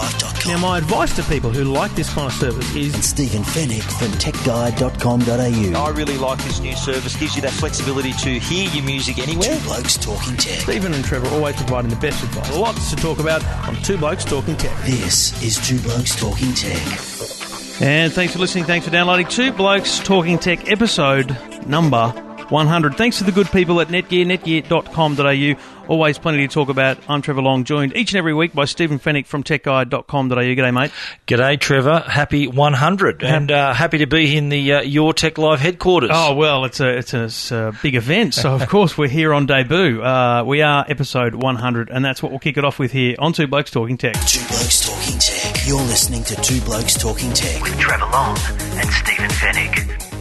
YourTechLife.com. Now, my advice to people who like this kind of service and is Stephen Fenech from TechGuide.com.au. I really like this new service. Gives you that flexibility to hear your music anywhere. Two Blokes Talking Tech. Stephen and Trevor always providing the best advice. Lots to talk about on Two Blokes Talking Tech. This is Two Blokes Talking Tech. And thanks for listening. Thanks for downloading Two Blokes Talking Tech episode number 100. Thanks to the good people at Netgear, netgear.com.au. Always plenty to talk about. I'm Trevor Long, joined each and every week by Stephen Fenech from techguide.com.au. G'day, mate. G'day, Trevor. Happy 100, and uh, happy to be in the uh, Your Tech Life headquarters. Oh well, it's a it's a, it's a big event, so of course we're here on debut. Uh, we are episode 100, and that's what we'll kick it off with here on Two Blokes Talking Tech. Two Blokes Talking Tech. You're listening to Two Blokes Talking Tech. with Trevor Long and Stephen Fenech.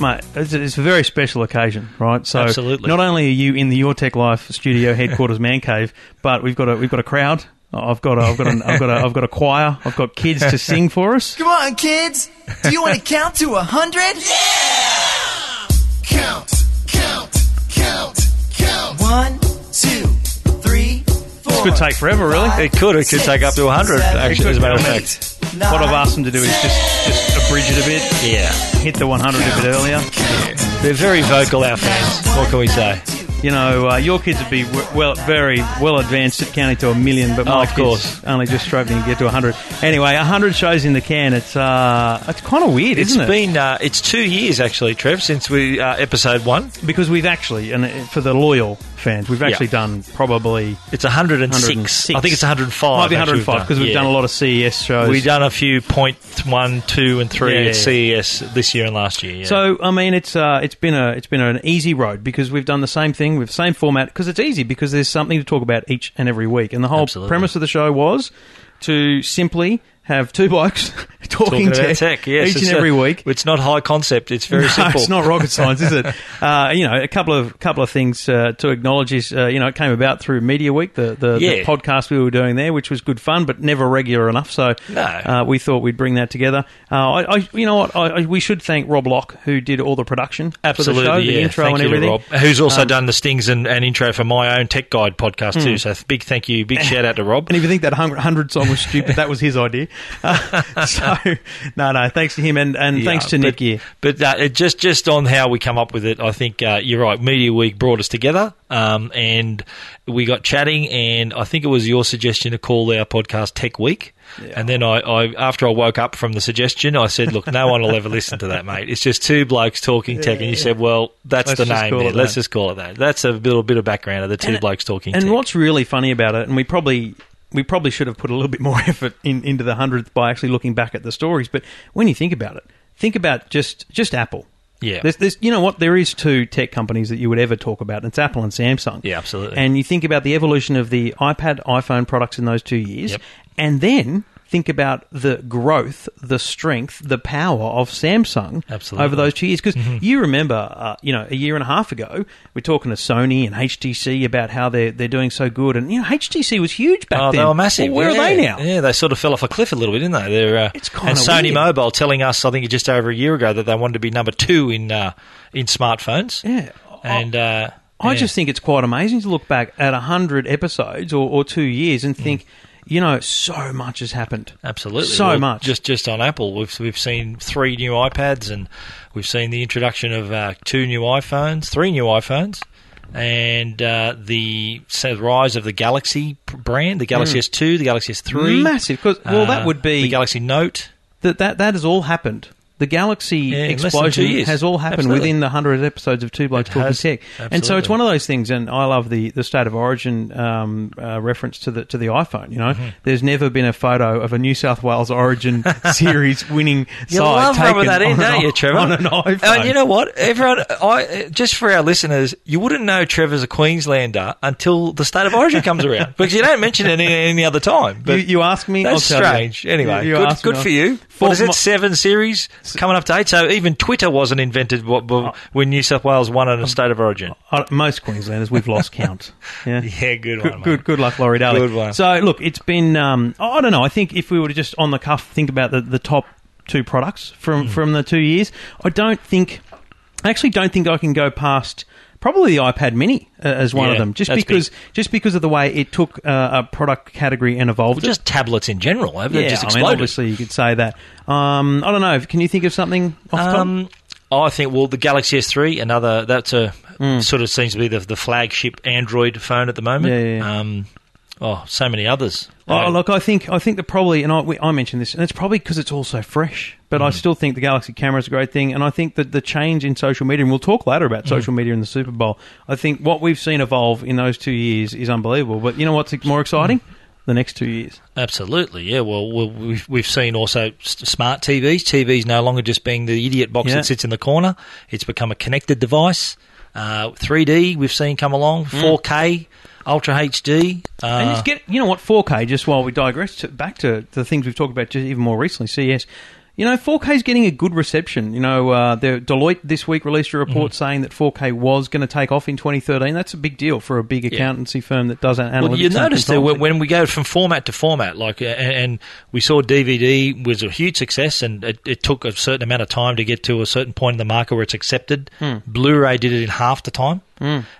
Mate, it's, it's a very special occasion, right? So, Absolutely. not only are you in the Your Tech Life studio headquarters man cave, but we've got a we've got a crowd. I've got a, I've got a, I've got a, I've got a choir. I've got kids to sing for us. Come on, kids. Do you want to count to a hundred? Yeah! Count, count, count, count. One, two, three, four. This could take forever, really. It could. It could take up to a 100, actually, as a matter of fact. What I've asked them to do is just just abridge it a bit, Yeah. hit the 100 a bit earlier. They're very vocal, our fans. What can we say? You know, uh, your kids would be w- well, very well advanced at counting to a million, but my Oh, of kids course. only just struggling to get to 100. Anyway, 100 shows in the can. It's uh, it's kind of weird, It's isn't it? It's been, uh, it's two years, actually, Trev, since we, uh, episode one. because we've actually, and uh, for the loyal fans, we've actually Yeah. done probably It's 106. 106. I think it's 105. might be 105 because we've Yeah. done a lot of CES shows. We've done a few point one, two, and three Yeah, at CES this year and last year. Yeah. So I mean, it's uh, it's been a it's been an easy road because we've done the same thing with same format because it's easy because there's something to talk about each and every week, and the whole Absolutely. premise of the show was to simply have two blokes talking, talking tech, tech, yes, each and a- every week. It's not high concept. It's very No, simple. it's not rocket science, is it? Uh, you know, a couple of couple of things uh, to acknowledge is uh, you know it came about through Media Week, the the, the podcast we were doing there, which was good fun, but never regular enough. So No. uh, we thought we'd bring that together. Uh, I, I, you know what? I, we should thank Rob Locke who did all the production Absolutely, for the show, yeah. the intro thank and everything. Rob, who's also Um, done the stings and, and intro for my own Tech Guide podcast too. So big thank you, big shout out to Rob. And if you think that 100 song was stupid, that was his idea. Uh, so, no, no, thanks to him and, and thanks to but, Netgear. But uh, it just just on how we come up with it, I think uh, you're right. Media Week brought us together, um, and we got chatting. And I think it was your suggestion to call our podcast Tech Week. And then I, I, after I woke up from the suggestion, I said, "Look, no one will ever listen to that, mate. It's just two blokes talking tech." And you said, "Well, that's Let's the name. There. Let's that." just call it that." That's a little bit of background of the two And- blokes talking And tech. what's really funny about it, and we probably we probably should have put a little bit more effort in, into the hundredth by actually looking back at the stories. But when you think about it, think about just just Apple. Yeah. There's, there's, you know what? There is two tech companies that you would ever talk about. and It's Apple and Samsung. Yeah, absolutely. And you think about the evolution of the iPad, iPhone products in those two years, Yep. and then think about the growth, the strength, the power of Samsung Absolutely. over those two years. Because Mm-hmm. you remember, uh, you know, a year and a half ago, we're talking to Sony and HTC about how they're they're doing so good, and you know, HTC was huge back Oh, then. they were massive. Well, where yeah. are they now? Yeah, they sort of fell off a cliff a little bit, didn't they? They're uh, It's kinda and Sony weird. Mobile telling us, I think just over a year ago, that they wanted to be number two in uh, in smartphones. Yeah. and uh, I yeah. just think it's quite amazing to look back at hundred episodes or, or two years and think, you know, so much has happened. absolutely so Well, much. Just just on Apple, we've we've seen three new iPads, and we've seen the introduction of uh, two new iPhones, three new iPhones. And uh, the rise of the Galaxy brand, the Galaxy S2, the Galaxy S3, Massive, 'cause- well, that uh, would be- the Galaxy Note. that that that has all happened. The Galaxy Yeah, in less than explosion has all happened Absolutely. within the hundred episodes of Two Blokes Talking. Tech, and so it's one of those things. And I love the, the state of origin um, uh, reference to the to the iPhone. You know, Mm-hmm. there's never been a photo of a New South Wales Origin series winning You side love taken that in, on an don't you, Trevor? On an iPhone. And you know what? Everyone, I just for our listeners, you wouldn't know Trevor's a Queenslander until the state of origin comes around because you don't mention it any, any other time. you, But you ask me, that's I'll tell strange. You. Anyway, You good, ask me, good for you. What is it? Seven series coming up to eight. So even Twitter wasn't invented wh- when New South Wales won in a state of origin. Uh, most Queenslanders, we've lost count. Yeah. Yeah, good Good, one. good, mate. good luck, Laurie Daley. Good one. So, look, it's been. Um, I don't know. I think if we were to just on the cuff think about the, the top two products from Hmm. from the two years, I don't think. I actually don't think I can go past probably the iPad Mini uh, as one of them, just because just because of the way it took uh, a product category and evolved. Well, it. just tablets in general. Haven't yeah, they just I mean, exploded? obviously you could say that. Um, I don't know. Can you think of something off? Um, I think well, the Galaxy S3, another that's a Hmm. sort of seems to be the, the flagship Android phone at the moment. Yeah, yeah, yeah. Um, oh, so many others. Oh, look, I think I think that probably, and I, we, I mentioned this, and it's probably because it's all so fresh. But Mm. I still think the Galaxy camera is a great thing, and I think that the change in social media, and we'll talk later about Mm. social media in the Super Bowl. I think what we've seen evolve in those two years is unbelievable. But you know what's more exciting? Mm. The next two years. Absolutely, yeah. Well, well we've we've seen also smart TVs. TVs no longer just being the idiot box Yeah. that sits in the corner. It's become a connected device. Uh, 3D we've seen come along. 4K, Ultra HD. Uh, and just get, you know what, 4K, just while we digress to, back to the things we've talked about just even more recently, CES. You know, 4K is getting a good reception. You know, uh, the Deloitte this week released a report Mm-hmm. saying that 4K was going to take off in 2013. That's a big deal for a big accountancy firm that does analytics. Well, you notice that when, when we go from format to format, like, and, we saw DVD was a huge success, and it, it took a certain amount of time to get to a certain point in the market where it's accepted. Hmm. Blu-ray did it in half the time,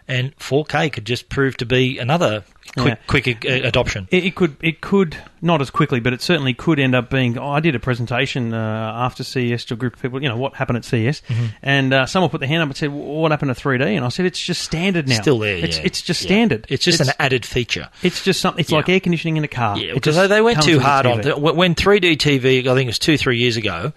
and 4K could just prove to be another quick, Yeah. quick adoption. It, it could, it could not as quickly, but it certainly could end up being. Oh, I did a presentation uh, after CES to a group of people. You know what happened at CES, Mm-hmm. and uh, someone put their hand up and said, "Well, "What happened to 3D?" And I said, "It's just standard now. Still there, It's yeah. it's just Yeah. standard. It's just an added feature. It's just something. It's like air conditioning in a car. Yeah, because they, went too hard on it. When 3D TV, I think it was two, three years ago,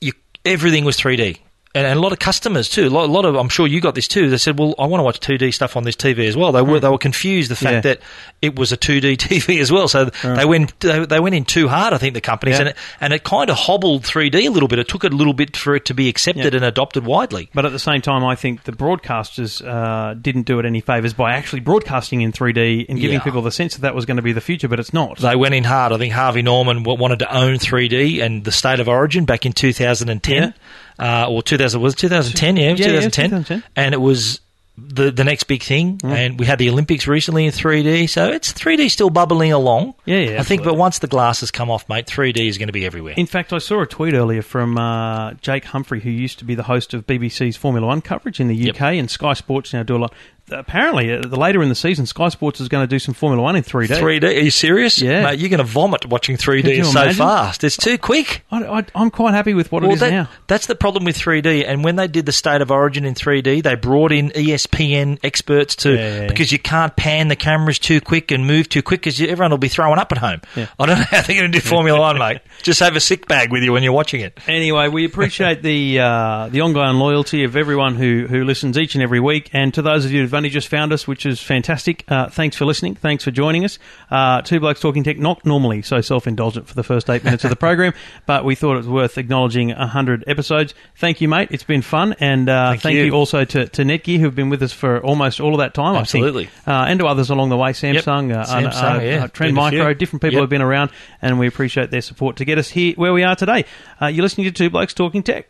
you, everything was 3D. And, and a lot of customers too. A lot, a lot of, I'm sure you got this too. They said, "Well, I want to watch 2D stuff on this TV as well." They were they were confused the fact. Yeah. that it was a 2D TV as well. So they went they, they went in too hard. I think the companies Yeah. and it, and it kind of hobbled 3D a little bit. It took a little bit for it to be accepted Yeah. and adopted widely. But at the same time, I think the broadcasters uh, didn't do it any favors by actually broadcasting in 3D and giving people the sense that that was going to be the future, but it's not. They went in hard. I think Harvey Norman wanted to own 3D and the state of origin back in 2010, uh, or 2000 was it 2010? Yeah, Yeah, yeah, 2010. 2010. and it was the the next big thing. Mm. And we had the Olympics recently in 3D, so it's 3D still bubbling along. Yeah, yeah, I think, but once the glasses come off, mate, 3D is going to be everywhere. In fact, I saw a tweet earlier from uh, Jake Humphrey, who used to be the host of BBC's Formula One coverage in the Yep. UK, and Sky Sports now do a lot. Apparently, uh, the later in the season, Sky Sports is going to do some Formula One in 3D. 3D? Are you serious? Yeah. mate, you're going to vomit watching 3D. Could you It's so imagine? fast. It's too quick. I, I, I'm quite happy with what it Well, is that, now. that's the problem with 3D. And when they did the State of Origin in 3D, they brought in ESPN experts to yeah. because you can't pan the cameras too quick and move too quick because everyone will be throwing up at home. Yeah. I don't know how they're going to do Formula One, mate. Just have a sick bag with you when you're watching it. Anyway, we appreciate the uh, the ongoing loyalty of everyone who, who listens each and every week, and to those of you who've only just found us, which is fantastic. Uh, thanks for listening. Thanks for joining us. Uh, Two blokes talking tech, not normally so self indulgent for the first eight minutes of the program, but we thought it was worth acknowledging hundred episodes. Thank you, mate. It's been fun, and uh, Thank thank, you. you. also to, to Netgear who've been with us for almost all of that time. Absolutely. I think, uh, and to others along the way, Samsung, uh, Samsung, uh, yeah. uh, Trend Been. Micro, different people Yep. have been around, and we appreciate their support to get us here where we are today. Uh, you're listening to Two Blokes Talking Tech.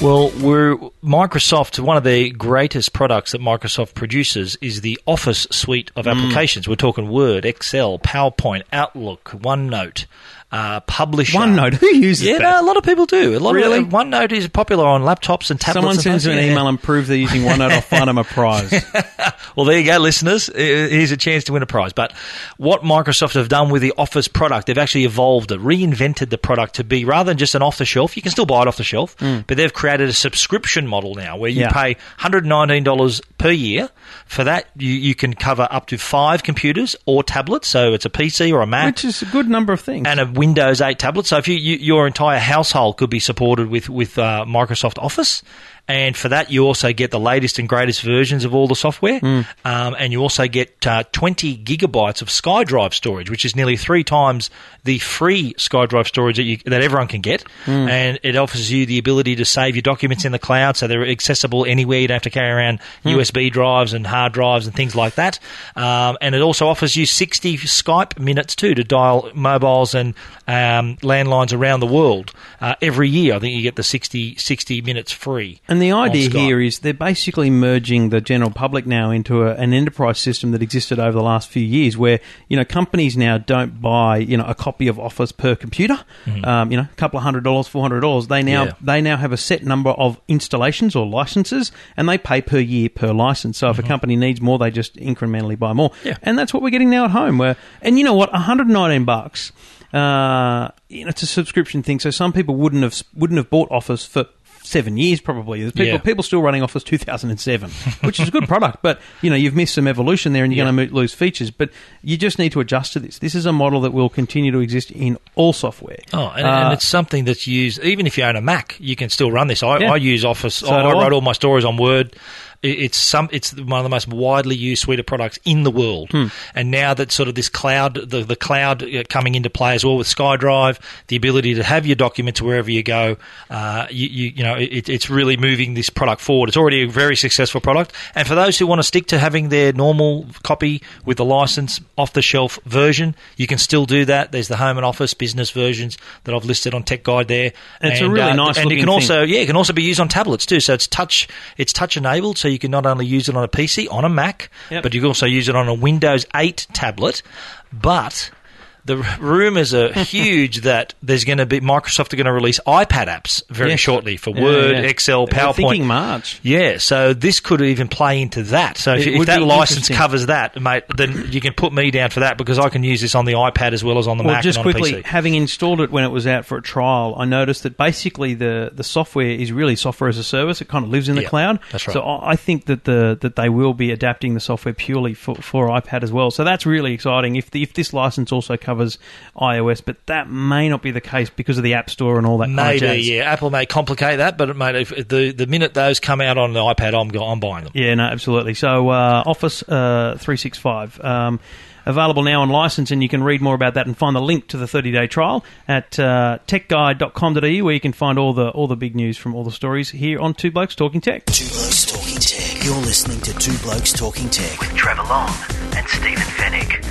Well, we're Microsoft. One of the greatest products that Microsoft produces is the Office suite of mm. applications. We're talking Word, Excel, PowerPoint, Outlook, OneNote, uh, Publisher. OneNote, who uses Yeah, that? no, a lot of people do. A lot Really? of OneNote is popular on laptops and tablets. Someone and sends me an email and prove they're using OneNote, I'll find them a prize. Well, there you go, listeners. Uh, Here's a chance to win a prize. But what Microsoft have done with the Office product, they've actually evolved it, reinvented the product to be rather than just an off the shelf. You can still buy it off the shelf, but they've created a subscription model now where you Yeah. pay $119 per year. For that, you, you can cover up to five computers or tablets. So it's a PC or a Mac Which is a good number of things. and a Windows 8 tablet. So if you, you, your entire household could be supported with with uh, Microsoft Office, and for that you also get the latest and greatest versions of all the software, Hmm. um, and you also get uh, 20 gigabytes of SkyDrive storage, which is nearly three times the free SkyDrive storage that you, that everyone can get, Hmm. and it offers you the ability to save your documents in the cloud, so they're accessible anywhere. You don't have to carry around Hmm. USB drives and hard drives and things like that, um, and it also offers you 60 Skype minutes too to dial mobiles and um, landlines around the world uh, every year. I think you get the 60, 60 minutes free. And the idea here is they're basically merging the general public now into a, an enterprise system that existed over the last few years, where you know companies now don't buy you know a copy of Office per computer, um, you know a couple of hundred dollars, four hundred dollars. They now Mm-hmm. Yeah. they now have a set number of installations or licenses, and they pay per year per license. So if a company needs more, they just incrementally buy more, Mm-hmm. Yeah. and that's what we're getting now at home. Where and you know what, one hundred nineteen bucks. Uh, you know, it's a subscription thing, so some people wouldn't have wouldn't have bought Office for seven years probably. There's people Yeah. people still running Office 2007, which is a good product, but you know you've missed some evolution there, and you're Yeah. going to lose features. But you just need to adjust to this. This is a model that will continue to exist in all software. Oh, and, Uh, and it's something that's used even if you own a Mac, you can still run this. I, Yeah. I use Office. So I, I wrote all my stories on Word. It- It's some. It's one of the most widely used suite of products in the world. Hmm. And now that sort of this cloud, the the cloud uh, coming into play as well with SkyDrive, the ability to have your documents wherever you go, uh, you, you you know it, it's really moving this product forward. It's already a very successful product. And for those who want to stick to having their normal copy with the license off the shelf version, you can still do that. There's the home and office business versions that I've listed on Tech Guide there. And it's a really nice and it can thing. also yeah, it can also be used on tablets too. So it's touch it's touch enabled, so you can not only use it on a PC, on a Mac, Yep. but you can also use it on a Windows 8 tablet. But the rumours are huge that there's going to be Microsoft are going to release iPad apps very Yes. shortly for Yeah, Word, yeah. Excel, We're PowerPoint. thinking March. Yeah, so this could even play into that. So if, if that license covers that, mate, then you can put me down for that because I can use this on the iPad as well as on the Well, Mac just and on quickly, having installed it when it was out for a trial, I noticed that basically the, the software is really software as a service. It kind of lives in the Yeah, cloud. that's right. So I I think that the that they will be adapting the software purely for, for iPad as well. So that's really exciting. If the, if this license also covers iOS, but that may not be the case because of the App Store and all that kind of Maybe, yeah. Apple may complicate that, but it may, if the the minute those come out on the iPad, I'm I'm buying them. Yeah, no, absolutely. So uh, Office uh, 365. Um, Available now on license, and you can read more about that and find the link to the 30-day trial at uh, techguide.com.au, where you can find all the all the big news from all the stories here on Two Blokes Talking Tech. Two Blokes Talking Tech. You're listening to Two Blokes Talking Tech. with Trevor Long and Stephen Fenech.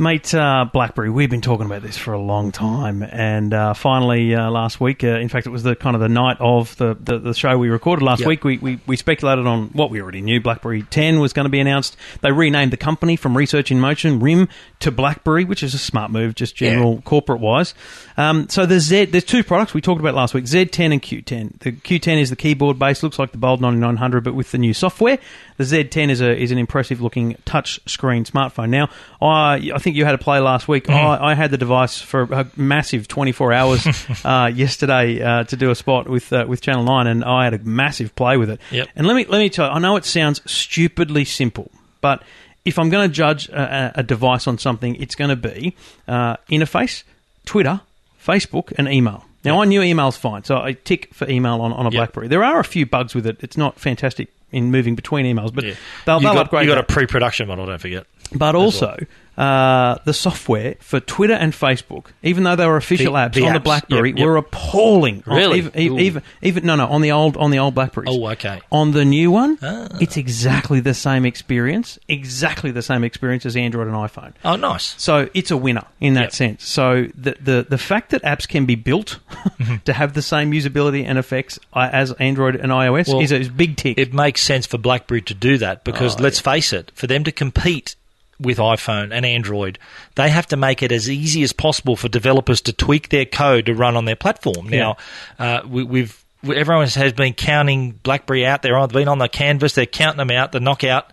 Mate, uh, BlackBerry, we've been talking about this for a long time, and uh, finally uh, last week, uh, in fact, it was the kind of the night of the, the, the show we recorded last Yep. week. We, we we speculated on what we already knew. BlackBerry 10 was going to be announced. They renamed the company from Research in Motion RIM to BlackBerry, which is a smart move, just general corporate wise. Um, so the Z, there's two products we talked about last week: Z10 and Q10. The Q10 is the keyboard base, looks like the Bold 9900, but with the new software. The Z10 is a is an impressive looking touch screen smartphone. Now, I I think you had a play last week. I, I had the device for a massive 24 hours uh, yesterday uh, to do a spot with uh, with Channel 9, and I had a massive play with it. Yep. And let me let me tell you, I know it sounds stupidly simple, but if I'm going to judge a, a a device on something, it's going to be uh, interface, Twitter, Facebook, and email. Now, I knew email's fine, so I tick for email on, on a BlackBerry. There are a few bugs with it. It's not fantastic in moving between emails, but Yeah. they'll, you they'll got, upgrade you got that. a pre-production model, don't forget. But also, uh, the software for Twitter and Facebook, even though they were official The- apps the on the apps, BlackBerry, yep, yep. were appalling. On- Really? Even, even, Ooh. even, even no, no, on the old on the old Blackberries. Oh, okay. On the new one, Ah. it's exactly the same experience, exactly the same experience as Android and iPhone. Oh, nice. So it's a winner in that Yep. sense. So the, the the fact that apps can be built Mm-hmm. to have the same usability and effects uh, as Android and iOS Well, is a is a big tick. It makes sense for BlackBerry to do that because Oh, let's face it, for them to compete with iPhone and Android, they have to make it as easy as possible for developers to tweak their code to run on their platform. Now, uh, we, we've everyone has been counting BlackBerry out. They're on, been on the canvas. They're counting them out. The knockout.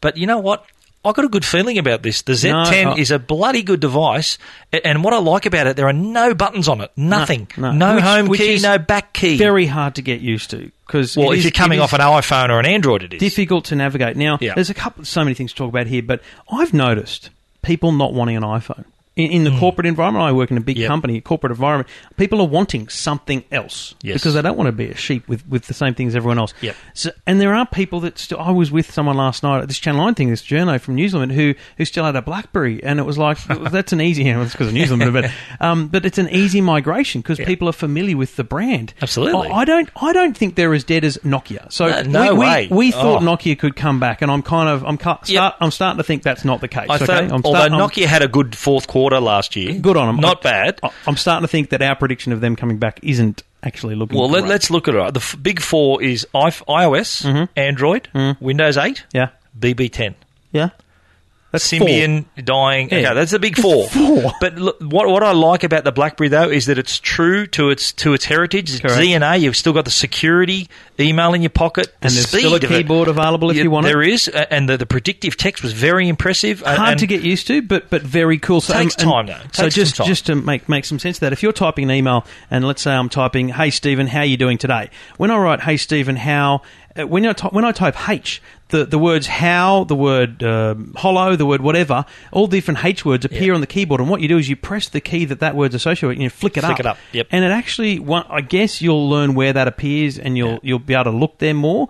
But you know what? I got a good feeling about this. The Z10 No, is a bloody good device, and what I like about it, there are no buttons on it, nothing, no. no, Which- home which key, is no back key. very hard to get used to because well, if you're coming off an iPhone or an Android, it is. difficult to navigate. Now, Yeah. there's a couple, so many things to talk about here, but I've noticed people not wanting an iPhone. In, in the corporate environment. I work in a big Mm. Yep. company, corporate environment. People are wanting something else Yes. because they don't want to be a sheep with, with the same things as everyone else. Yep. So, and there are people that still. I was with someone last night at this Channel Nine thing, this journo from New Zealand, who who still had a BlackBerry, and it was like that's an easy. You know, it's because of New Zealand, but um, but it's an easy migration because people are familiar with the brand. Absolutely. I, I don't. I don't think they're as dead as Nokia. So No, no we, way. we, we thought Oh. Nokia could come back, and I'm kind of I'm cu- start, I'm starting to think that's not the case. I okay? thought, although Nokia had a good fourth quarter last year, good on them. not bad. I, I'm starting to think that our prediction of them coming back isn't actually looking. Well, Let, let's look at it. The f- big four is I- iOS, Mm-hmm. Android, Windows 8, yeah, BB10. yeah. That's Symbian dying. Yeah. Okay, that's the big four. Four. But look, what what I like about the BlackBerry though is that it's true to its to its heritage. It's Correct. DNA. You've still got the security email in your pocket. The And there's still a keyboard available if Yeah, you want it. There is, and the, the predictive text was very impressive. hard and to get used to, but but very cool. So, Takes and- time, though. so just time. just to make make some sense of that, if you're typing an email and let's say I'm typing, "Hey Stephen, how are you doing today?" When I write, "Hey Stephen, how," uh, when I ty- when I type H, the the words how, the word um, hollow, the word whatever, all different H words appear on the keyboard, and what you do is you press the key that that word's associated with, and you flick it Flick up. it up, yep. And it actually, I guess you'll learn where that appears, and you'll you'll be able to look there more.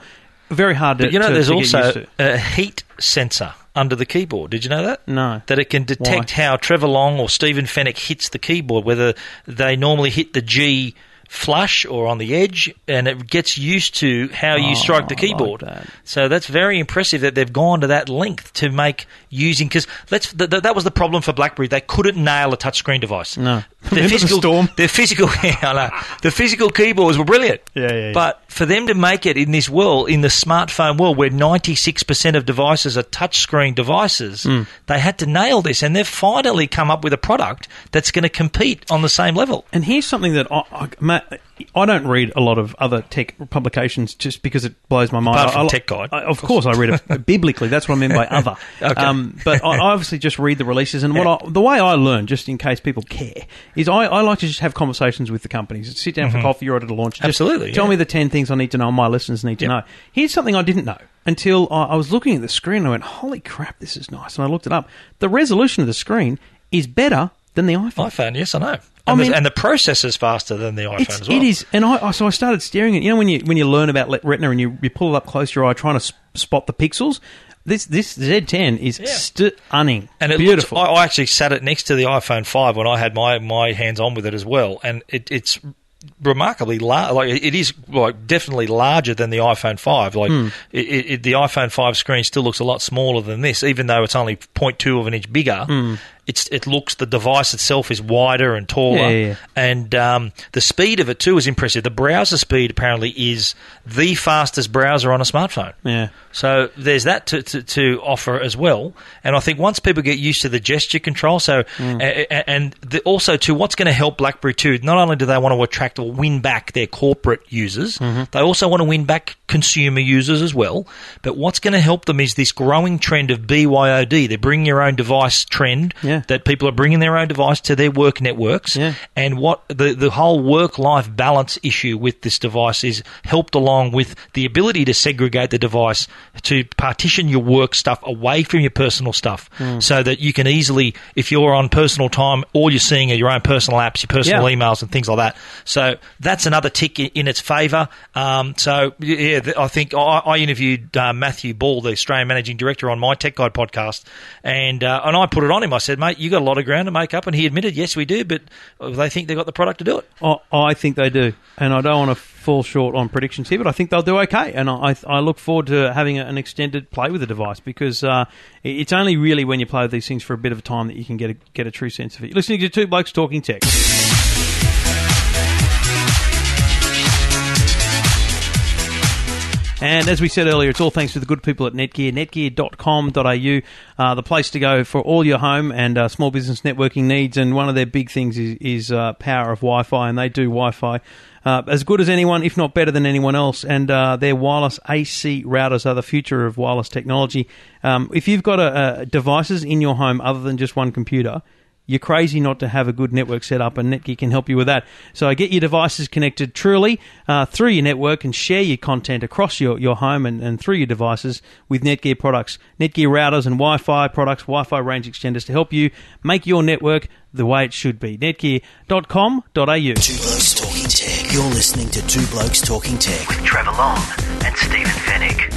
Very hard to. But you know, to- there's to also a heat sensor under the keyboard. Did you know that? No. That it can detect how Trevor Long or Stephen Fenech hits the keyboard, whether they normally hit the G flush or on the edge, and it gets used to how you strike oh, the Oh, I like keyboard. that. So that's very impressive that they've gone to that length to make using because let's th- th- that was the problem for BlackBerry. They couldn't nail a touchscreen device. No. Their Remember the physical, Storm? their physical, yeah, I know. the physical keyboards were brilliant. Yeah, yeah, yeah. But for them to make it in this world, in the smartphone world, where 96% of devices are touchscreen devices, Hmm. they had to nail this, and they've finally come up with a product that's going to compete on the same level. And here's something that I, I, Matt, I don't read a lot of other tech publications just because it blows my mind. Apart from I- Tech Guide. I- of course, I read it biblically. That's what I mean by other. Okay. Um, but I, I obviously just read the releases. And what I, the way I learn, just in case people care, is I, I like to just have conversations with the companies. Sit down for coffee or at a launch. Just Mm-hmm. Absolutely, Tell yeah. me the 10 things I need to know, my listeners need to Yep. know. Here's something I didn't know until I, I was looking at the screen and I went, holy crap, this is nice. And I looked it up. The resolution of the screen is better than the iPhone. iPhone, yes, I know. And, I the, mean- and the processor's faster than the iPhone as well. It is, and I I- so I started staring at you know when you when you learn about Retina and you, you pull it up close to your eye trying to spot the pixels. This this Z10 is stunning, And it beautiful. Looks, I, I actually sat it next to the iPhone 5 when I had my, my hands on with it as well, and it, it's remarkably large. Like it is like definitely larger than the iPhone 5. Like Hmm. it, it, the iPhone 5 screen still looks a lot smaller than this, even though it's only 0.2 of an inch bigger. Hmm. It's it looks the device itself is wider and taller, Yeah, yeah, yeah. and um, the speed of it too is impressive. The browser speed apparently is the fastest browser on a smartphone. yeah, So there's that to, to, to offer as well. And I think once people get used to the gesture control, so Mm. a- a- and the, also to what's going to help BlackBerry too. Not only do they want to attract or win back their corporate users, Mm-hmm. they also want to win back consumer users as well. But what's going to help them is this growing trend of BYOD, the bring your own device trend. Yeah. That people are bringing their own device to their work networks. Yeah. And what the the whole work life balance issue with this device is helped along with the ability to segregate the device to partition your work stuff away from your personal stuff, Hmm. so that you can easily, if you're on personal time, all you're seeing are your own personal apps, your personal Yeah. emails, and things like that. So that's another tick in, in its favour. Um, so yeah, I think I, I interviewed uh, Matthew Ball, the Australian managing director, on my Tech Guide podcast, and uh, and I put it on him. I said, mate, you got a lot of ground to make up, and he admitted, yes, we do, but they think they've got the product to do it. I, I think they do, and I don't want to fall short on predictions here, but I think they'll do okay, and I I look forward to having an extended play with the device because uh, it's only really when you play with these things for a bit of time that you can get a, get a true sense of it. You're listening to two blokes talking tech. And as we said earlier, it's all thanks to the good people at Netgear, netgear.com.au, uh, the place to go for all your home and uh, small business networking needs. And one of their big things is, is uh, power of Wi Fi, and they do Wi Fi uh, as good as anyone, if not better than anyone else. And uh, their wireless AC routers are the future of wireless technology. Um, if you've got a devices in your home other than just one computer, you're crazy not to have a good network set up, and Netgear can help you with that. So get your devices connected truly uh, through your network and share your content across your, your home and, and through your devices with Netgear products. Netgear routers and Wi Fi products, Wi Fi range extenders to help you make your network the way it should be. Netgear.com.au. Two Blokes Talking Tech. You're listening to Two Blokes Talking Tech. With Trevor Long and Stephen Fenech.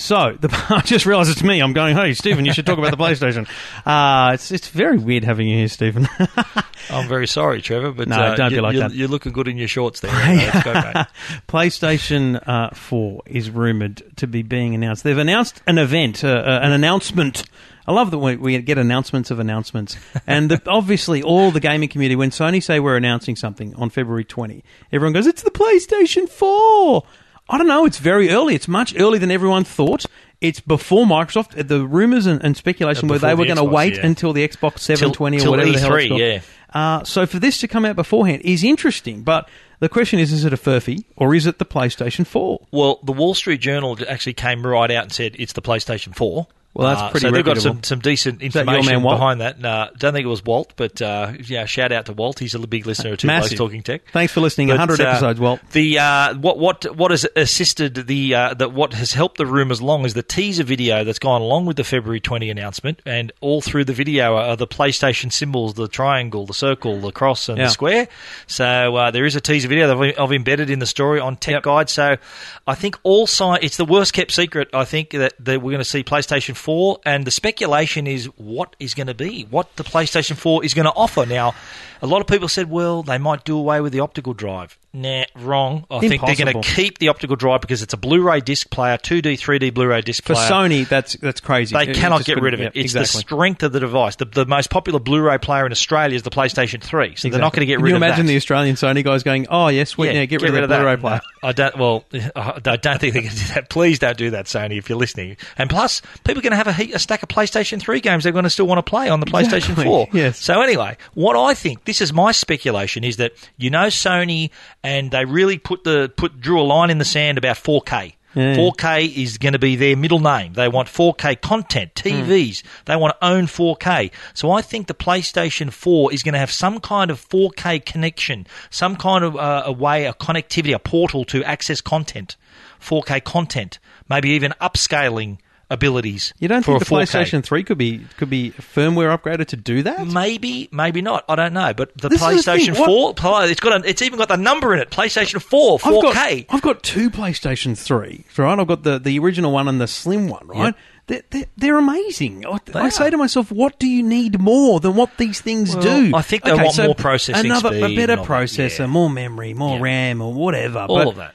So the, I just realised it's me. I'm going, hey, Stephen, you should talk about the PlayStation. Uh, it's it's very weird having you here, Stephen. I'm very sorry, Trevor, but No, uh, don't be you, like you're, that. you're looking good in your shorts there. Let's go, mate. PlayStation uh, 4 is rumoured to be being announced. They've announced an event, uh, uh, an announcement. I love that we, we get announcements of announcements. And the, obviously, all the gaming community, when Sony say we're announcing something on February 20, everyone goes, it's the PlayStation 4. I don't know. It's very early. It's much earlier than everyone thought. It's before Microsoft. The rumours and, and speculation Uh, were they were the going to wait yeah. until the Xbox 720 till or whatever the hell E3, yeah. Uh, so for this to come out beforehand is interesting, but the question is: Is it a furphy or is it the PlayStation Four? Well, the Wall Street Journal actually came right out and said it's the PlayStation 4. Well, that's Uh, pretty So they've got some, some decent information behind that. No, don't think it was Walt, but uh, yeah, shout out to Walt. He's a big listener to Massive. Blokes Talking Tech. Thanks for listening. But, 100 uh, episodes, Walt. The uh, what what what has assisted the uh, that what has helped the rumours along is the teaser video that's gone along with the February 20 announcement, and all through the video are the PlayStation symbols: the triangle, the circle, the cross, and Yeah. the square. So uh, there is a teaser video that I've, I've embedded in the story on Tech Yep. Guide. So I think all sign it's the worst kept secret. I think that, that we're going to see PlayStation 4, and the speculation is what is going to be, what the PlayStation 4 is going to offer. Now, a lot of people said, well, they might do away with the optical drive. Nah, wrong. I think they're going to keep the optical drive because it's a Blu-ray disc player, 2D, 3D Blu-ray disc For player. For Sony, that's that's crazy. They It- it cannot just get rid of it. yep, it's exactly. the strength of the device. The, the most popular Blu-ray player in Australia is the PlayStation 3, so they're not going to get Can rid you of imagine that. the Australian Sony guys going, "Oh yes, sweet, yeah, get, rid, of the Blu-ray that. player." No, I don't. Well, I don't think they can do that. Please don't do that, Sony, if you're listening. And plus, people are going to have a, heap, a stack of PlayStation 3 games they're going to still want to play on the PlayStation Exactly, 4. yes. So anyway, what I think, this is my speculation, is that you know Sony and they really put the put drew a line in the sand about 4K. Yeah. 4K is going to be their middle name. They want 4K content, TVs. They want to own 4K. So I think the PlayStation 4 is going to have some kind of 4K connection, some kind of uh, a way, a connectivity, a portal to access content, 4K content, maybe even upscaling abilities. You don't think the 4K. PlayStation Three could be could be firmware upgraded to do that? Maybe, maybe not. I don't know. But the This is the PlayStation what- 4, it's got a, it's even got the number in it. PlayStation 4, 4K. I've got I've got two PlayStation Three, right? I've got the the original one and the slim one, right? They're, they're, they're amazing. I, I are. say to myself, what do you need more than what these things Well, do? I think they want more processing another, speed a better and all that, processor, yeah. more memory, more Yeah. RAM, or whatever. all but of that.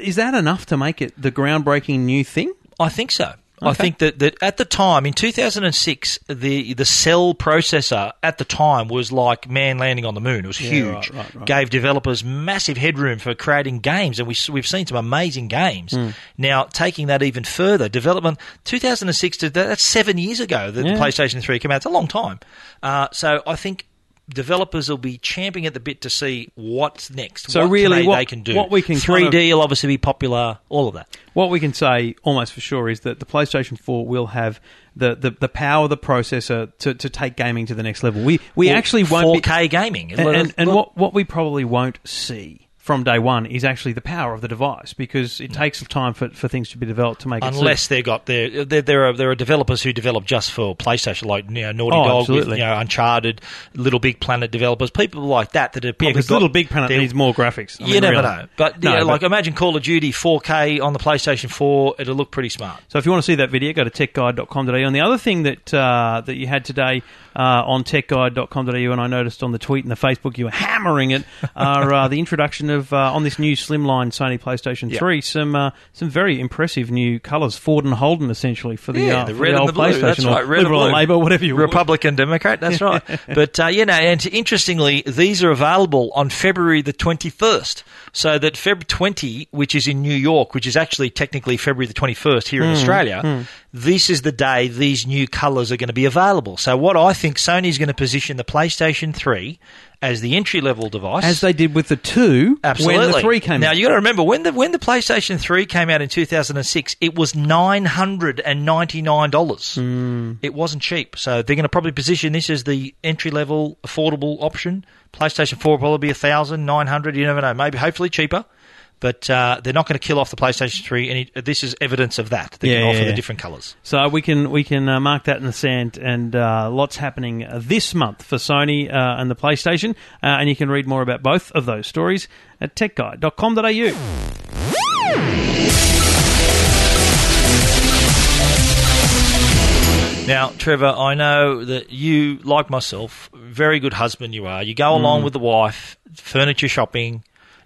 Is that enough to make it the groundbreaking new thing? I think so. I think that, that at the time in 2006, the the cell processor at the time was like man landing on the moon. It was huge. right, right, right. Gave developers massive headroom for creating games, and we we've seen some amazing games. Hmm. Now taking that even further, development 2006 to that's seven years ago that Yeah. the PlayStation 3 came out. It's a long time. Uh, so I think. Developers will be champing at the bit to see what's next. So what really they, what- they can do. what we can 3D will obviously be popular. All of that. What we can say almost for sure is that the PlayStation 4 will have the, the, the power of the processor to, to take gaming to the next level. We we Well, actually won't 4K gaming. and, and, and what what we probably won't see from day one is actually the power of the device because it takes time for, for things to be developed to make it. Unless they've got there, there, there are there are developers who develop just for PlayStation, like you know, Naughty Oh, Dog, absolutely. with, you know, Uncharted, Little Big Planet developers, people like that that are yeah, because Little Big Planet their- needs more graphics. I you mean, never really. know, but No, yeah, but- like imagine Call of Duty 4K on the PlayStation 4, it'll look pretty smart. So if you want to see that video, go to techguide.com.au. And the other thing that uh, that you had today uh, on techguide.com.au, and I noticed on the tweet and the Facebook you were hammering it, are uh, the introduction of uh, on this new slimline Sony PlayStation Yeah. 3 some uh, some very impressive new colours, Ford and Holden essentially for the, Yeah, uh, the for red the and the blue. That's right, red and Liberal blue. Labour, whatever you want. Republican, Democrat, that's right. But uh, you know, and interestingly, these are available on February the twenty first. So that Feb twenty, which is in New York, which is actually technically February the twenty first here in Hmm, Australia, this is the day these new colours are going to be available. So what I think Sony's going to position the PlayStation 3 as the entry level device. As they did with the two Absolutely. when the three came now out. you got to remember when the when the PlayStation Three came out in two thousand and six, it was nine hundred and ninety nine dollars. Hmm. It wasn't cheap, so they're going to probably position this as the entry level affordable option. PlayStation Four will probably be a thousand nine hundred. You never know. Maybe hopefully cheaper. But uh, they're not going to kill off the PlayStation 3. And this is evidence of that. They Yeah, can offer yeah. the different colours. So we can we can uh, mark that in the sand, and uh, lots happening this month for Sony uh, and the PlayStation, uh, and you can read more about both of those stories at techguide.com.au. Now, Trevor, I know that you, like myself, very good husband you are. You go along with the wife, furniture shopping,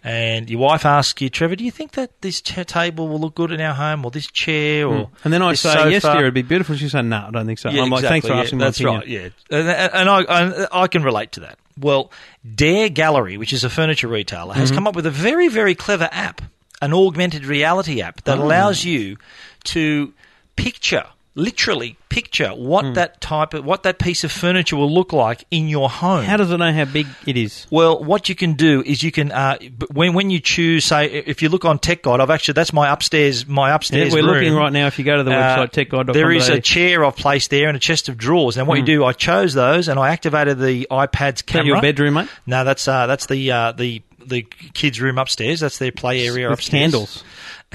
and your wife asks you, Trevor, do you think that this cha- table will look good in our home, or this chair, or And then I say, sofa? yes, dear, it'd be beautiful. She said, no, I don't think so. Yeah, I'm like, thanks for exactly, asking yeah, my That's right. Yeah, and, and I, I I can relate to that. Well, Dare Gallery, which is a furniture retailer, has Mm-hmm. come up with a very very clever app, an augmented reality app that Oh. allows you to picture. Literally picture what Hmm. that type of what that piece of furniture will look like in your home. How does it know how big it is? Well, what you can do is you can uh, when when you choose, say, if you look on Tech Guide, I've actually that's my upstairs my Yeah, upstairs. we're looking right now. If you go to the Uh, website, techguide.com. There is a chair I've placed there and a chest of drawers. And what you do, I chose those and I activated the iPad's camera. your bedroom, mate? No, that's uh, that's the uh, the the kids' room upstairs. That's their play area With upstairs. candles.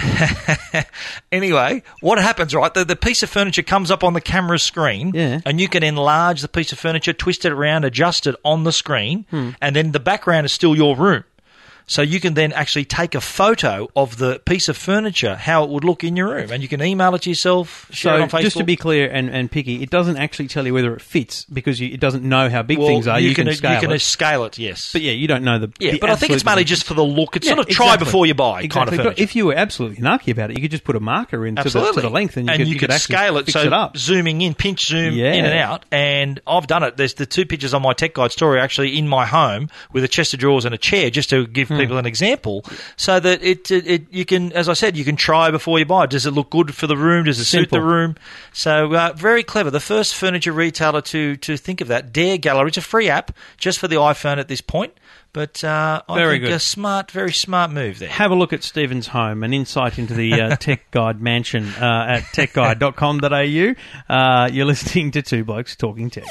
anyway, what happens, right? The, the piece of furniture comes up on the camera screen, Yeah. and you can enlarge the piece of furniture, twist it around, adjust it on the screen, Hmm. and then the background is still your room. So you can then actually take a photo of the piece of furniture, how it would look in your room, and you can email it to yourself, share it So on Facebook. just to be clear and, and picky, it doesn't actually tell you whether it fits because you, it doesn't know how big well, things are. You, can, can, scale you can it. scale it, yes. But yeah, you don't know the. yeah, the but I think it's mainly just for the look. It's Yeah, sort of try before you buy kind of Exactly. But if you were absolutely narky about it, you could just put a marker into the, to the length, and you could, you could actually scale it. fix So it up. zooming in, pinch zoom Yeah. in and out, and I've done it. There's the two pictures on my tech guide story actually in my home with a chest of drawers and a chair, just to give Hmm. People an example, so that it, it, it you can, as I said, you can try before you buy. Does it look good for the room? Does it suit the room? So uh, very clever. The first furniture retailer to to think of that. Dare Gallery. It's a free app just for the iPhone at this point. But uh, I Very think good. a smart, very smart move there. Have a look at Stephen's home, an insight into the uh, Tech Guide mansion uh, at techguide.com.au. Uh, you're listening to Two Blokes Talking Tech.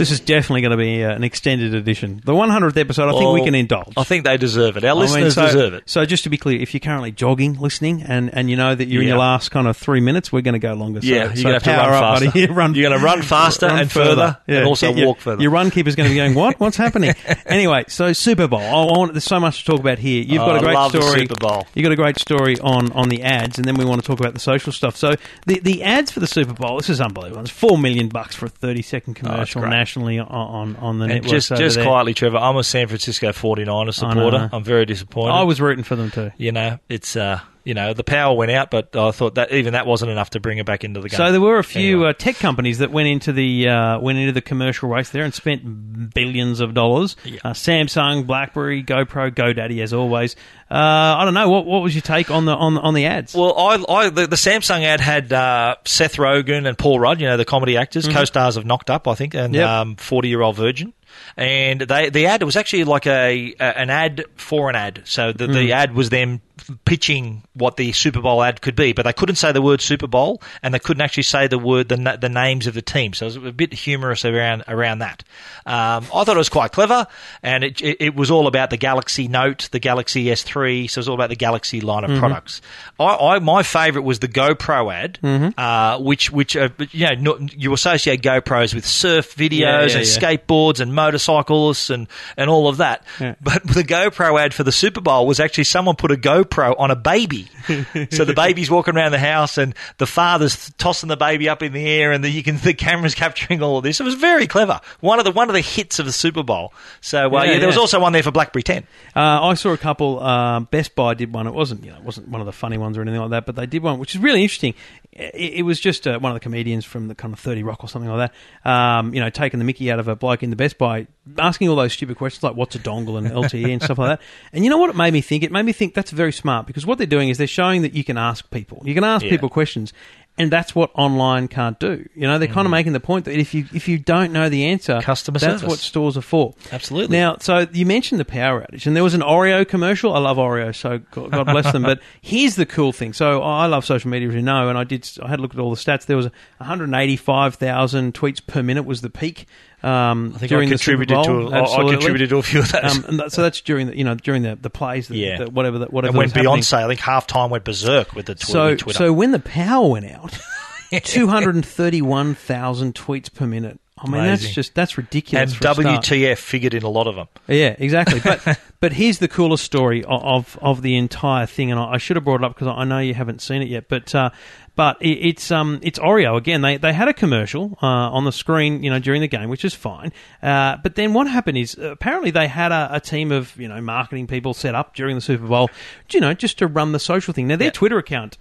This is definitely going to be uh, an extended edition. The 100th episode, I think we can indulge. I think they deserve it. Our I mean, listeners so, deserve it. So just to be clear, if you're currently jogging, listening, and, and you know that you're in Yeah. your last kind of three minutes, we're going to go longer. Yeah, you're so gonna have to run up, faster. Yeah, run, You're gonna run faster and further, and also your- walk further. Your run keeper's going to be going, what? What's happening? anyway, so Super Bowl. I want, there's so much to talk about here. You've Oh, got a I great story. Super Bowl. You've got a great story on, on the ads, and then we want to talk about the social stuff. So the the ads for the Super Bowl, this is unbelievable. It's four million bucks for a 30 second commercial Oh, great. Nationally on, on, the And just just there. quietly, Trevor, I'm a San Francisco 49er supporter. I'm very disappointed. I was rooting for them too. you know, it's uh, you know, the power went out, but I thought that even that wasn't enough to bring it back into the game. So there were a few Anyway. uh, tech companies that went into the uh, went into the commercial race there and spent billions of dollars. Yeah. Uh, Samsung, BlackBerry, GoPro, GoDaddy, as always. Uh, I don't know what what was your take on the on on the ads? Well, I, I the, the Samsung ad had uh, Seth Rogen and Paul Rudd, you know, the comedy actors, co-stars of Knocked Up, I think, and Yep. um, Forty Year Old Virgin. And they the ad was actually like a, a an ad for an ad. So the, the ad was them pitching what the Super Bowl ad could be, but they couldn't say the word Super Bowl, and they couldn't actually say the word the the names of the team. So it was a bit humorous around around that. Um, I thought it was quite clever, and it, it, it was all about the Galaxy Note, the Galaxy S3. So it was all about the Galaxy line of products. I, I my favourite was the GoPro ad, uh, which which uh, you know you associate GoPros with surf videos Yeah, yeah, and yeah. skateboards and motorcyclists and, and all of that. But the GoPro ad for the Super Bowl was actually someone put a GoPro on a baby. so the baby's walking around the house and the father's tossing the baby up in the air and the, you can the camera's capturing all of this. It was very clever. One of the one of the hits of the Super Bowl. So uh, Yeah, yeah, there was also one there for BlackBerry 10. Uh, I saw a couple. Um, Best Buy did one. It wasn't, you know, it wasn't one of the funny ones or anything like that, but they did one, which is really interesting. It, it was just uh, one of the comedians from the kind of Thirty Rock or something like that. Um, you know, taking the Mickey out of a bloke in the Best Buy, asking all those stupid questions like what's a dongle and LTE and stuff like that. And you know what it made me think? It made me think that's very smart because what they're doing is they're showing that you can ask people, you can ask Yeah. people questions. And that's what online can't do. You know, they're kind of making the point that if you if you don't know the answer, Mm. Customer that's service. what stores are for. Absolutely. Now, so you mentioned the power outage, and there was an Oreo commercial. I love Oreo, so God God bless them. But here's the cool thing. So I love social media, as you know, and I did. I had a look at all the stats. There was 185,000 tweets per minute was the peak. Um, I think during I the Super contributed to. Bowl. A, I- contributed to a few of those. Um, and that, so that's during the you know during the, the plays, the, Yeah. the, whatever that whatever and when was happening. Beyonce, I think half time went berserk with the tw- So, Twitter. so when the power went out, two hundred and thirty-one thousand tweets per minute. I mean, that's just that's ridiculous. and for a start. WTF figured in a lot of them. Yeah, exactly. But but here's the coolest story of of the entire thing, and I, I should have brought it up because I know you haven't seen it yet. But uh, but it, it's um it's Oreo again. They they had a commercial uh, on the screen, you know, during the game, which is fine. Uh, but then what happened is uh, apparently they had a, a team of you know marketing people set up during the Super Bowl, you know, just to run the social thing. Now their Twitter account.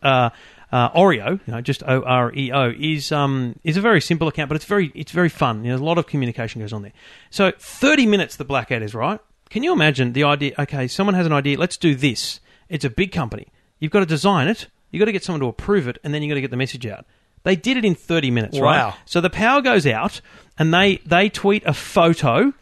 Uh, Oreo, you know, just O R E O, is um is a very simple account, but it's very it's very fun. You know, a lot of communication goes on there. So thirty minutes the blackout is right. Can you imagine the idea? Okay, someone has an idea. Let's do this. It's a big company. You've got to design it. You've got to get someone to approve it, and then you've got to get the message out. They did it in thirty minutes, right? Wow. So the power goes out, and they they tweet a photo,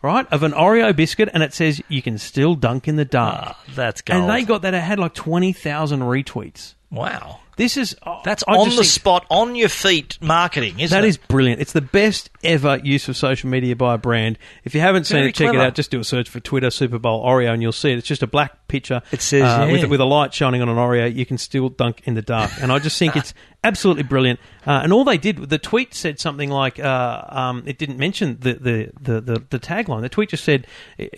right, of an Oreo biscuit, and it says you can still dunk in the dark. Ah, that's gold. and they got that. It had like twenty thousand retweets. wow. This is oh, That's I on the think spot, on your feet marketing, isn't That it? is brilliant. It's the best ever use of social media by a brand. If you haven't seen Very it, check it out. Just do a search for Twitter Super Bowl Oreo, and you'll see it. It's just a black picture. It says, uh, yeah. with with a light shining on an Oreo. You can still dunk in the dark, and I just think it's absolutely brilliant. Uh, and all they did, the tweet said something like, uh, um, it didn't mention the the, the, the the tagline. The tweet just said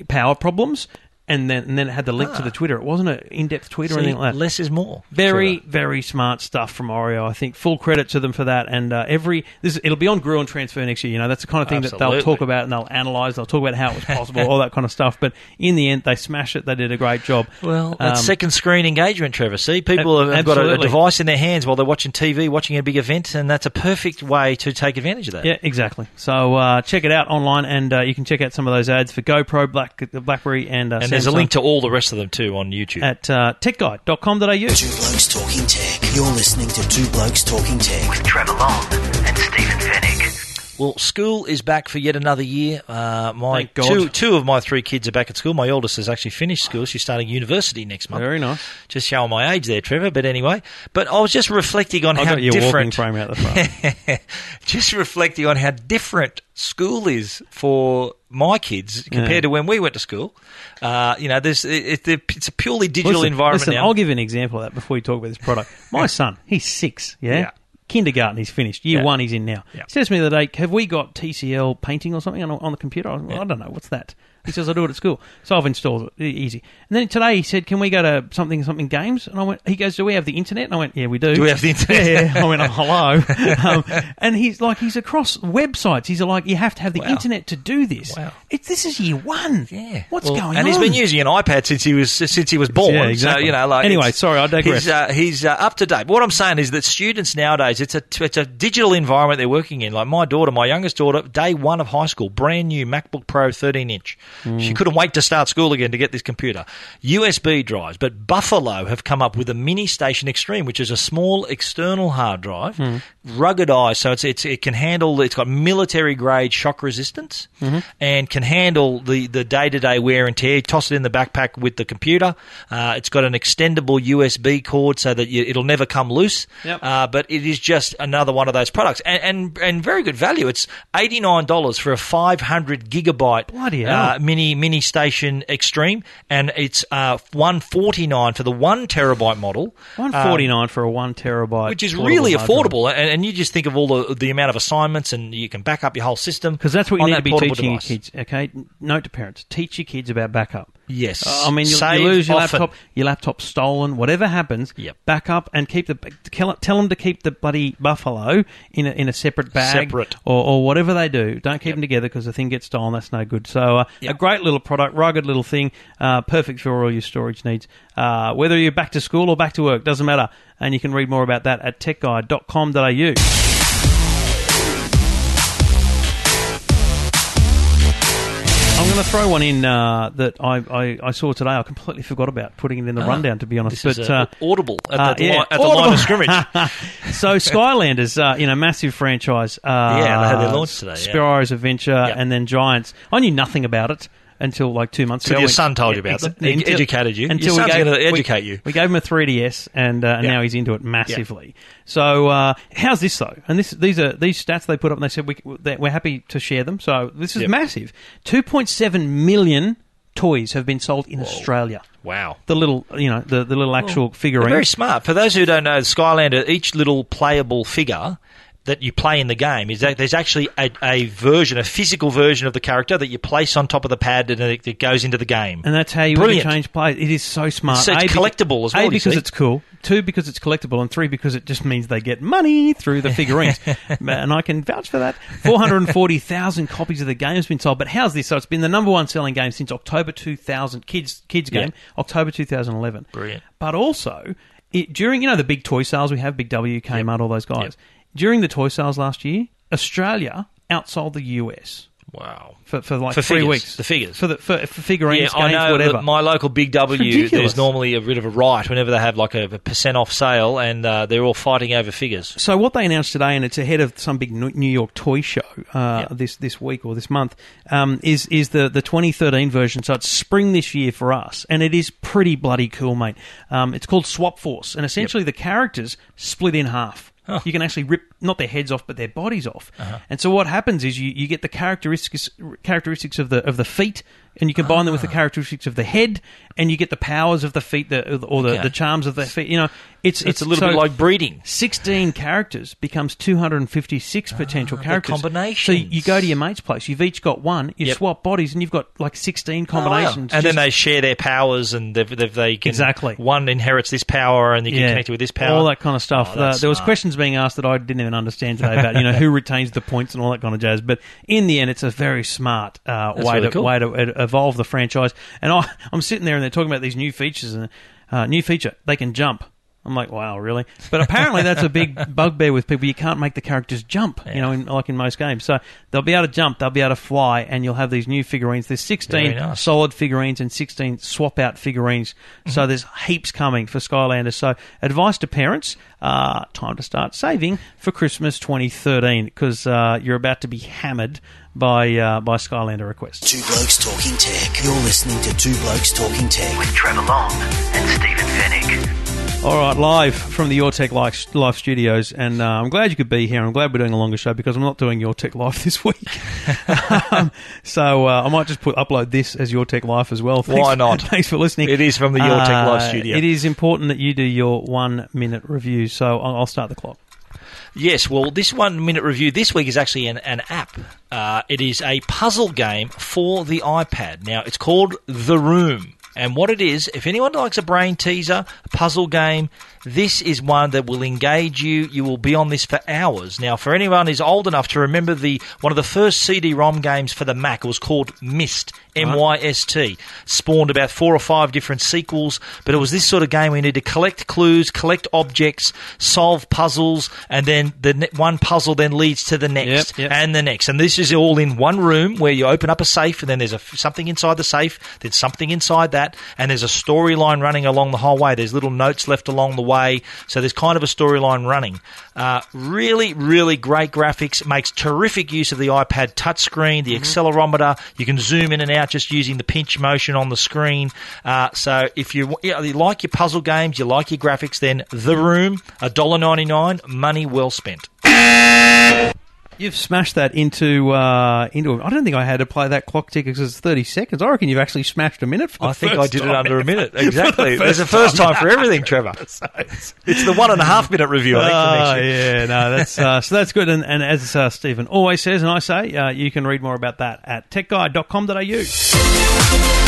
power problems. And then, and then it had the link to the Twitter. It wasn't an in-depth tweet or anything like that. less is more. Very, Trevor. very smart stuff from Oreo. I think full credit to them for that. And uh, every this it'll be on Gruen Transfer next year. You know, that's the kind of thing that they'll talk about and they'll analyze. They'll talk about how it was possible, all that kind of stuff. But in the end, they smashed it. They did a great job. Well, that's Um, second screen engagement, Trevor. See, people have, have got a, a device in their hands while they're watching TV, watching a big event, and that's a perfect way to take advantage of that. Yeah, exactly. So uh, check it out online, and uh, you can check out some of those ads for GoPro, Black, BlackBerry, and uh, And there's a link to all the rest of them too on YouTube. at uh, techguide.com.au. Two Blokes Talking Tech. You're listening to Two Blokes Talking Tech. With Trevor Long and Stephen Fenech. Well, school is back for yet another year. Uh, my Thank God. two two of my three kids are back at school. My oldest has actually finished school. She's starting university next month. Very nice. Just showing my age there, Trevor. But anyway, but I was just reflecting on I how got your walking different. frame out the front. just reflecting on how different school is for my kids compared Yeah. to when we went to school. Uh, you know, there's it, it, it's a purely digital Listen, environment listen, now. I'll give an example of that before we talk about this product. My son, he's six, yeah? Yeah. Kindergarten, he's finished. Year Yeah. one, he's in now. Yeah. He says to me the other day, Have we got TCL painting or something on, on the computer? I, I don't know. What's that? He says, I do it at school. So I've installed it. Easy. And then today he said, Can we go to something, something games? And I went, He goes, Do we have the internet? And I went, Yeah, we do. Do we have the internet? Yeah, yeah. I went, oh, hello. um, and he's like, he's across websites. He's like, you have to have the Wow. internet to do this. Wow. It's, this is year one. Yeah. What's Well, going and on? And he's been using an iPad since he was since he was born. Yeah, exactly. So, you know, like Anyway, sorry, I digress. He's, uh, he's uh, up to date. What I'm saying is that students nowadays, it's a it's a digital environment they're working in. Like my daughter, my youngest daughter, day one of high school, brand new MacBook Pro 13 inch. Mm. She couldn't wait to start school again to get this computer. USB drives, but Buffalo have come up with a Mini Station Extreme, which is a small external hard drive, Mm. ruggedized, so it's, it's it can handle. It's got military grade shock resistance Mm-hmm. and can handle the the day to day wear and tear. Toss it in the backpack with the computer. Uh, it's got an extendable USB cord so that you, it'll never come loose. Yep. Uh, but it is just another one of those products, and and, and very good value. It's eighty nine dollars for a five hundred gigabyte uh, mini mini station extreme, and it's uh, one forty nine for the one terabyte model. One Um, for a one terabyte, which is really affordable, and, and you just think of all the, the amount of assignments, and you can back up your whole system Because that's what you need to be teaching your kids. Okay, note to parents: teach your kids about backup. Yes. Uh, I mean, you, you lose your laptop, your laptop stolen, whatever happens. Yep. Back up and keep the tell, tell them to keep the bloody buffalo in a, in a separate bag, Separate. or, or whatever they do. Don't keep Yep. them together because the thing gets stolen. That's no good. So uh, a great little product, rugged little thing, uh, perfect for all your storage needs. Uh, whether you're back to school or back to work, doesn't matter. And you can read more about that at techguide.com.au. going to throw one in uh, that I, I, I saw today. I completely forgot about putting it in the rundown, to be honest. Ah, This is but uh, uh, audible at, uh, the, yeah, li- at the audible. line of scrimmage. so Skylanders, uh, you know, massive franchise. Uh, Yeah, they had their launch today, yeah. Adventure, and then Giants. I knew nothing about it until like two months Till ago. your son told you about it. educated you. Your Until son's we gave, we- educate you. We gave him a 3ds, and, uh, and Yeah. now he's into it massively. So uh, how's this though? And this these are these stats they put up, and they said we, we're happy to share them. So this is Yep. massive. 2.7 million toys have been sold in Australia. Wow. The little, you know, the, the little actual They're figurine. very smart. For those who don't know, Skylander, each little playable figure that you play in the game is that there's actually a, a version, a physical version of the character that you place on top of the pad and it, it goes into the game. And that's how you Brilliant. change play. It is so smart. So it's A, collectible as well, A, because it's cool. Two, because it's collectible. And three, because it just means they get money through the figurines. and I can vouch for that. 440,000 copies of the game has been sold. But how's this? So it's been the number one selling game since October 2000. Kids, kids Yeah. game, October 2011. Brilliant. But also, it, during, you know, the big toy sales we have, Big W, Kmart, all those guys. Yep. During the toy sales last year, Australia outsold the US. Wow. For, for like For three figures, weeks. the figures. For, the, for, for figurines, Yeah, I know. whatever. My local Big W, there's normally a bit of a riot whenever they have like a, a percent off sale, and uh, they're all fighting over figures. So what they announced today, and it's ahead of some big New York toy show uh, Yep. this this week or this month, um, is is the the 2013 version. So it's spring this year for us, and it is pretty bloody cool, mate. Um, it's called Swap Force, and essentially the characters split in half. You can actually rip not their heads off, but their bodies off. Uh-huh. And so what happens is you, you get the characteristics characteristics of the of the feet, and you combine them with the Ah. characteristics of the head, and you get the powers of the feet, the, or the, Okay. the charms of the feet. You know, it's It's, a little bit like breeding. 16 characters becomes 256 potential Ah, characters. combinations. So you go to your mate's place, you've each got one, you Yep. swap bodies, and you've got like 16 Oh, wow. combinations. And then they share their powers, and they've, they've, they can Exactly. One inherits this power, and you can yeah, connect it with this power. all that kind of stuff. Oh, Uh, there was questions being asked that I didn't even understand today about you know who retains the points and all that kind of jazz. But in the end, it's a very smart uh, way really to cool. way to uh, evolve the franchise. And I, I'm sitting there and they're talking about these new features and uh, new feature they can jump. I'm like, wow, really? But apparently that's a big bugbear with people. You can't make the characters jump, you know, in, like in most games. So they'll be able to jump, they'll be able to fly, and you'll have these new figurines. There's 16 nice. solid figurines and 16 swap out figurines. So there's heaps coming for Skylanders. So advice to parents: uh, time to start saving for Christmas 2013 because uh, you're about to be hammered by uh, by Skylander requests. Two Blokes Talking Tech. You're listening to Two Blokes Talking Tech. With Trevor Long and Stephen Fenech. All right, live from the Your Tech Life, live studios, and uh, I'm glad you could be here. I'm glad we're doing a longer show because I'm not doing Your Tech Life this week. um, so uh, I might just put upload this as Your Tech Life as well. Thanks, Why not? Thanks for listening. It is from the Your Tech Life Uh, studio. It is important that you do your one minute review. So I'll, I'll start the clock. Yes, well, this one minute review this week is actually an, an app. Uh, it is a puzzle game for the iPad. Now, it's called The Room. And what it is, if anyone likes a brain teaser, a puzzle game, this is one that will engage you. You will be on this for hours. Now, for anyone who's old enough to remember the one of the first CD-ROM games for the Mac, it was called Myst, M-Y-S-T. Spawned about four or five different sequels, but it was this sort of game where you need to collect clues, collect objects, solve puzzles, and then the ne- one puzzle then leads to the next Yep, yep. and the next. And this is all in one room where you open up a safe, and then there's a, something inside the safe, there's something inside that, and there's a storyline running along the whole way. There's little notes left along the way, so there's kind of a storyline running. Uh, really, really great graphics. Makes terrific use of the iPad touchscreen, the accelerometer. You can zoom in and out just using the pinch motion on the screen. Uh, so if you, yeah, you like your puzzle games, you like your graphics, then The Room, $1.99, money well spent. You've smashed that into uh, into. I don't think I had to play that clock ticker because it's thirty seconds. I reckon you've actually smashed a minute. For the I think I did it under a minute. Exactly. There's a first time for everything, Trevor. It's the one and a half minute review, I Oh, yeah, no, that's uh, so that's good. And, and as uh, Stephen always says, and I say, uh, you can read more about that at techguide.com.au.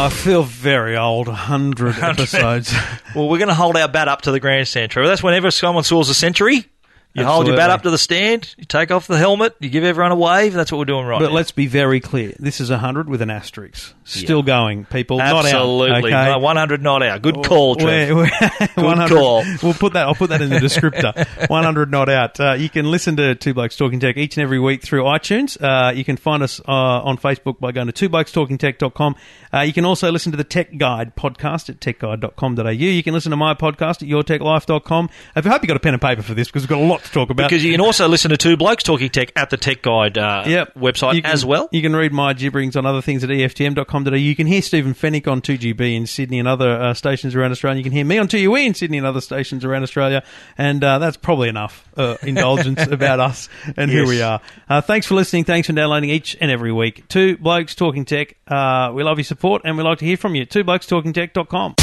I feel very old. 100 episodes. Well, we're going to hold our bat up to the grandstand, Trevor. That's whenever someone scores a century. You hold your bat up to the stand, you take off the helmet, you give everyone a wave. That's what we're doing right But now. let's be very clear. This is 100 with an asterisk. Still going, people. Absolutely. Not out. Okay? No, 100 not out. Good call, Trev. We're- we're- 100 call. We'll put that. I'll put that in the descriptor. 100 not out. Uh, you can listen to Two Blokes Talking Tech each and every week through iTunes. Uh, you can find us uh, on Facebook by going to twoblokestalkingtech.com. Uh, you can also listen to the Tech Guide podcast at techguide.com.au. You can listen to my podcast at yourtechlife.com. I hope you got a pen and paper for this because we've got a lot to talk about. Because you can also listen to Two Blokes Talking Tech at the Tech Guide uh, Yep. website can- as well. You can read my gibberings on other things at EFTM.com.au. You can hear Stephen Fenech on 2GB in Sydney and other uh, stations around Australia. You can hear me on 2UE in Sydney and other stations around Australia. And uh, that's probably enough uh, indulgence about us and who we are. Uh, thanks for listening. Thanks for downloading each and every week. Two Blokes Talking Tech. Uh, we love your support and we like to hear from you. Two Blokes Talking Tech.com.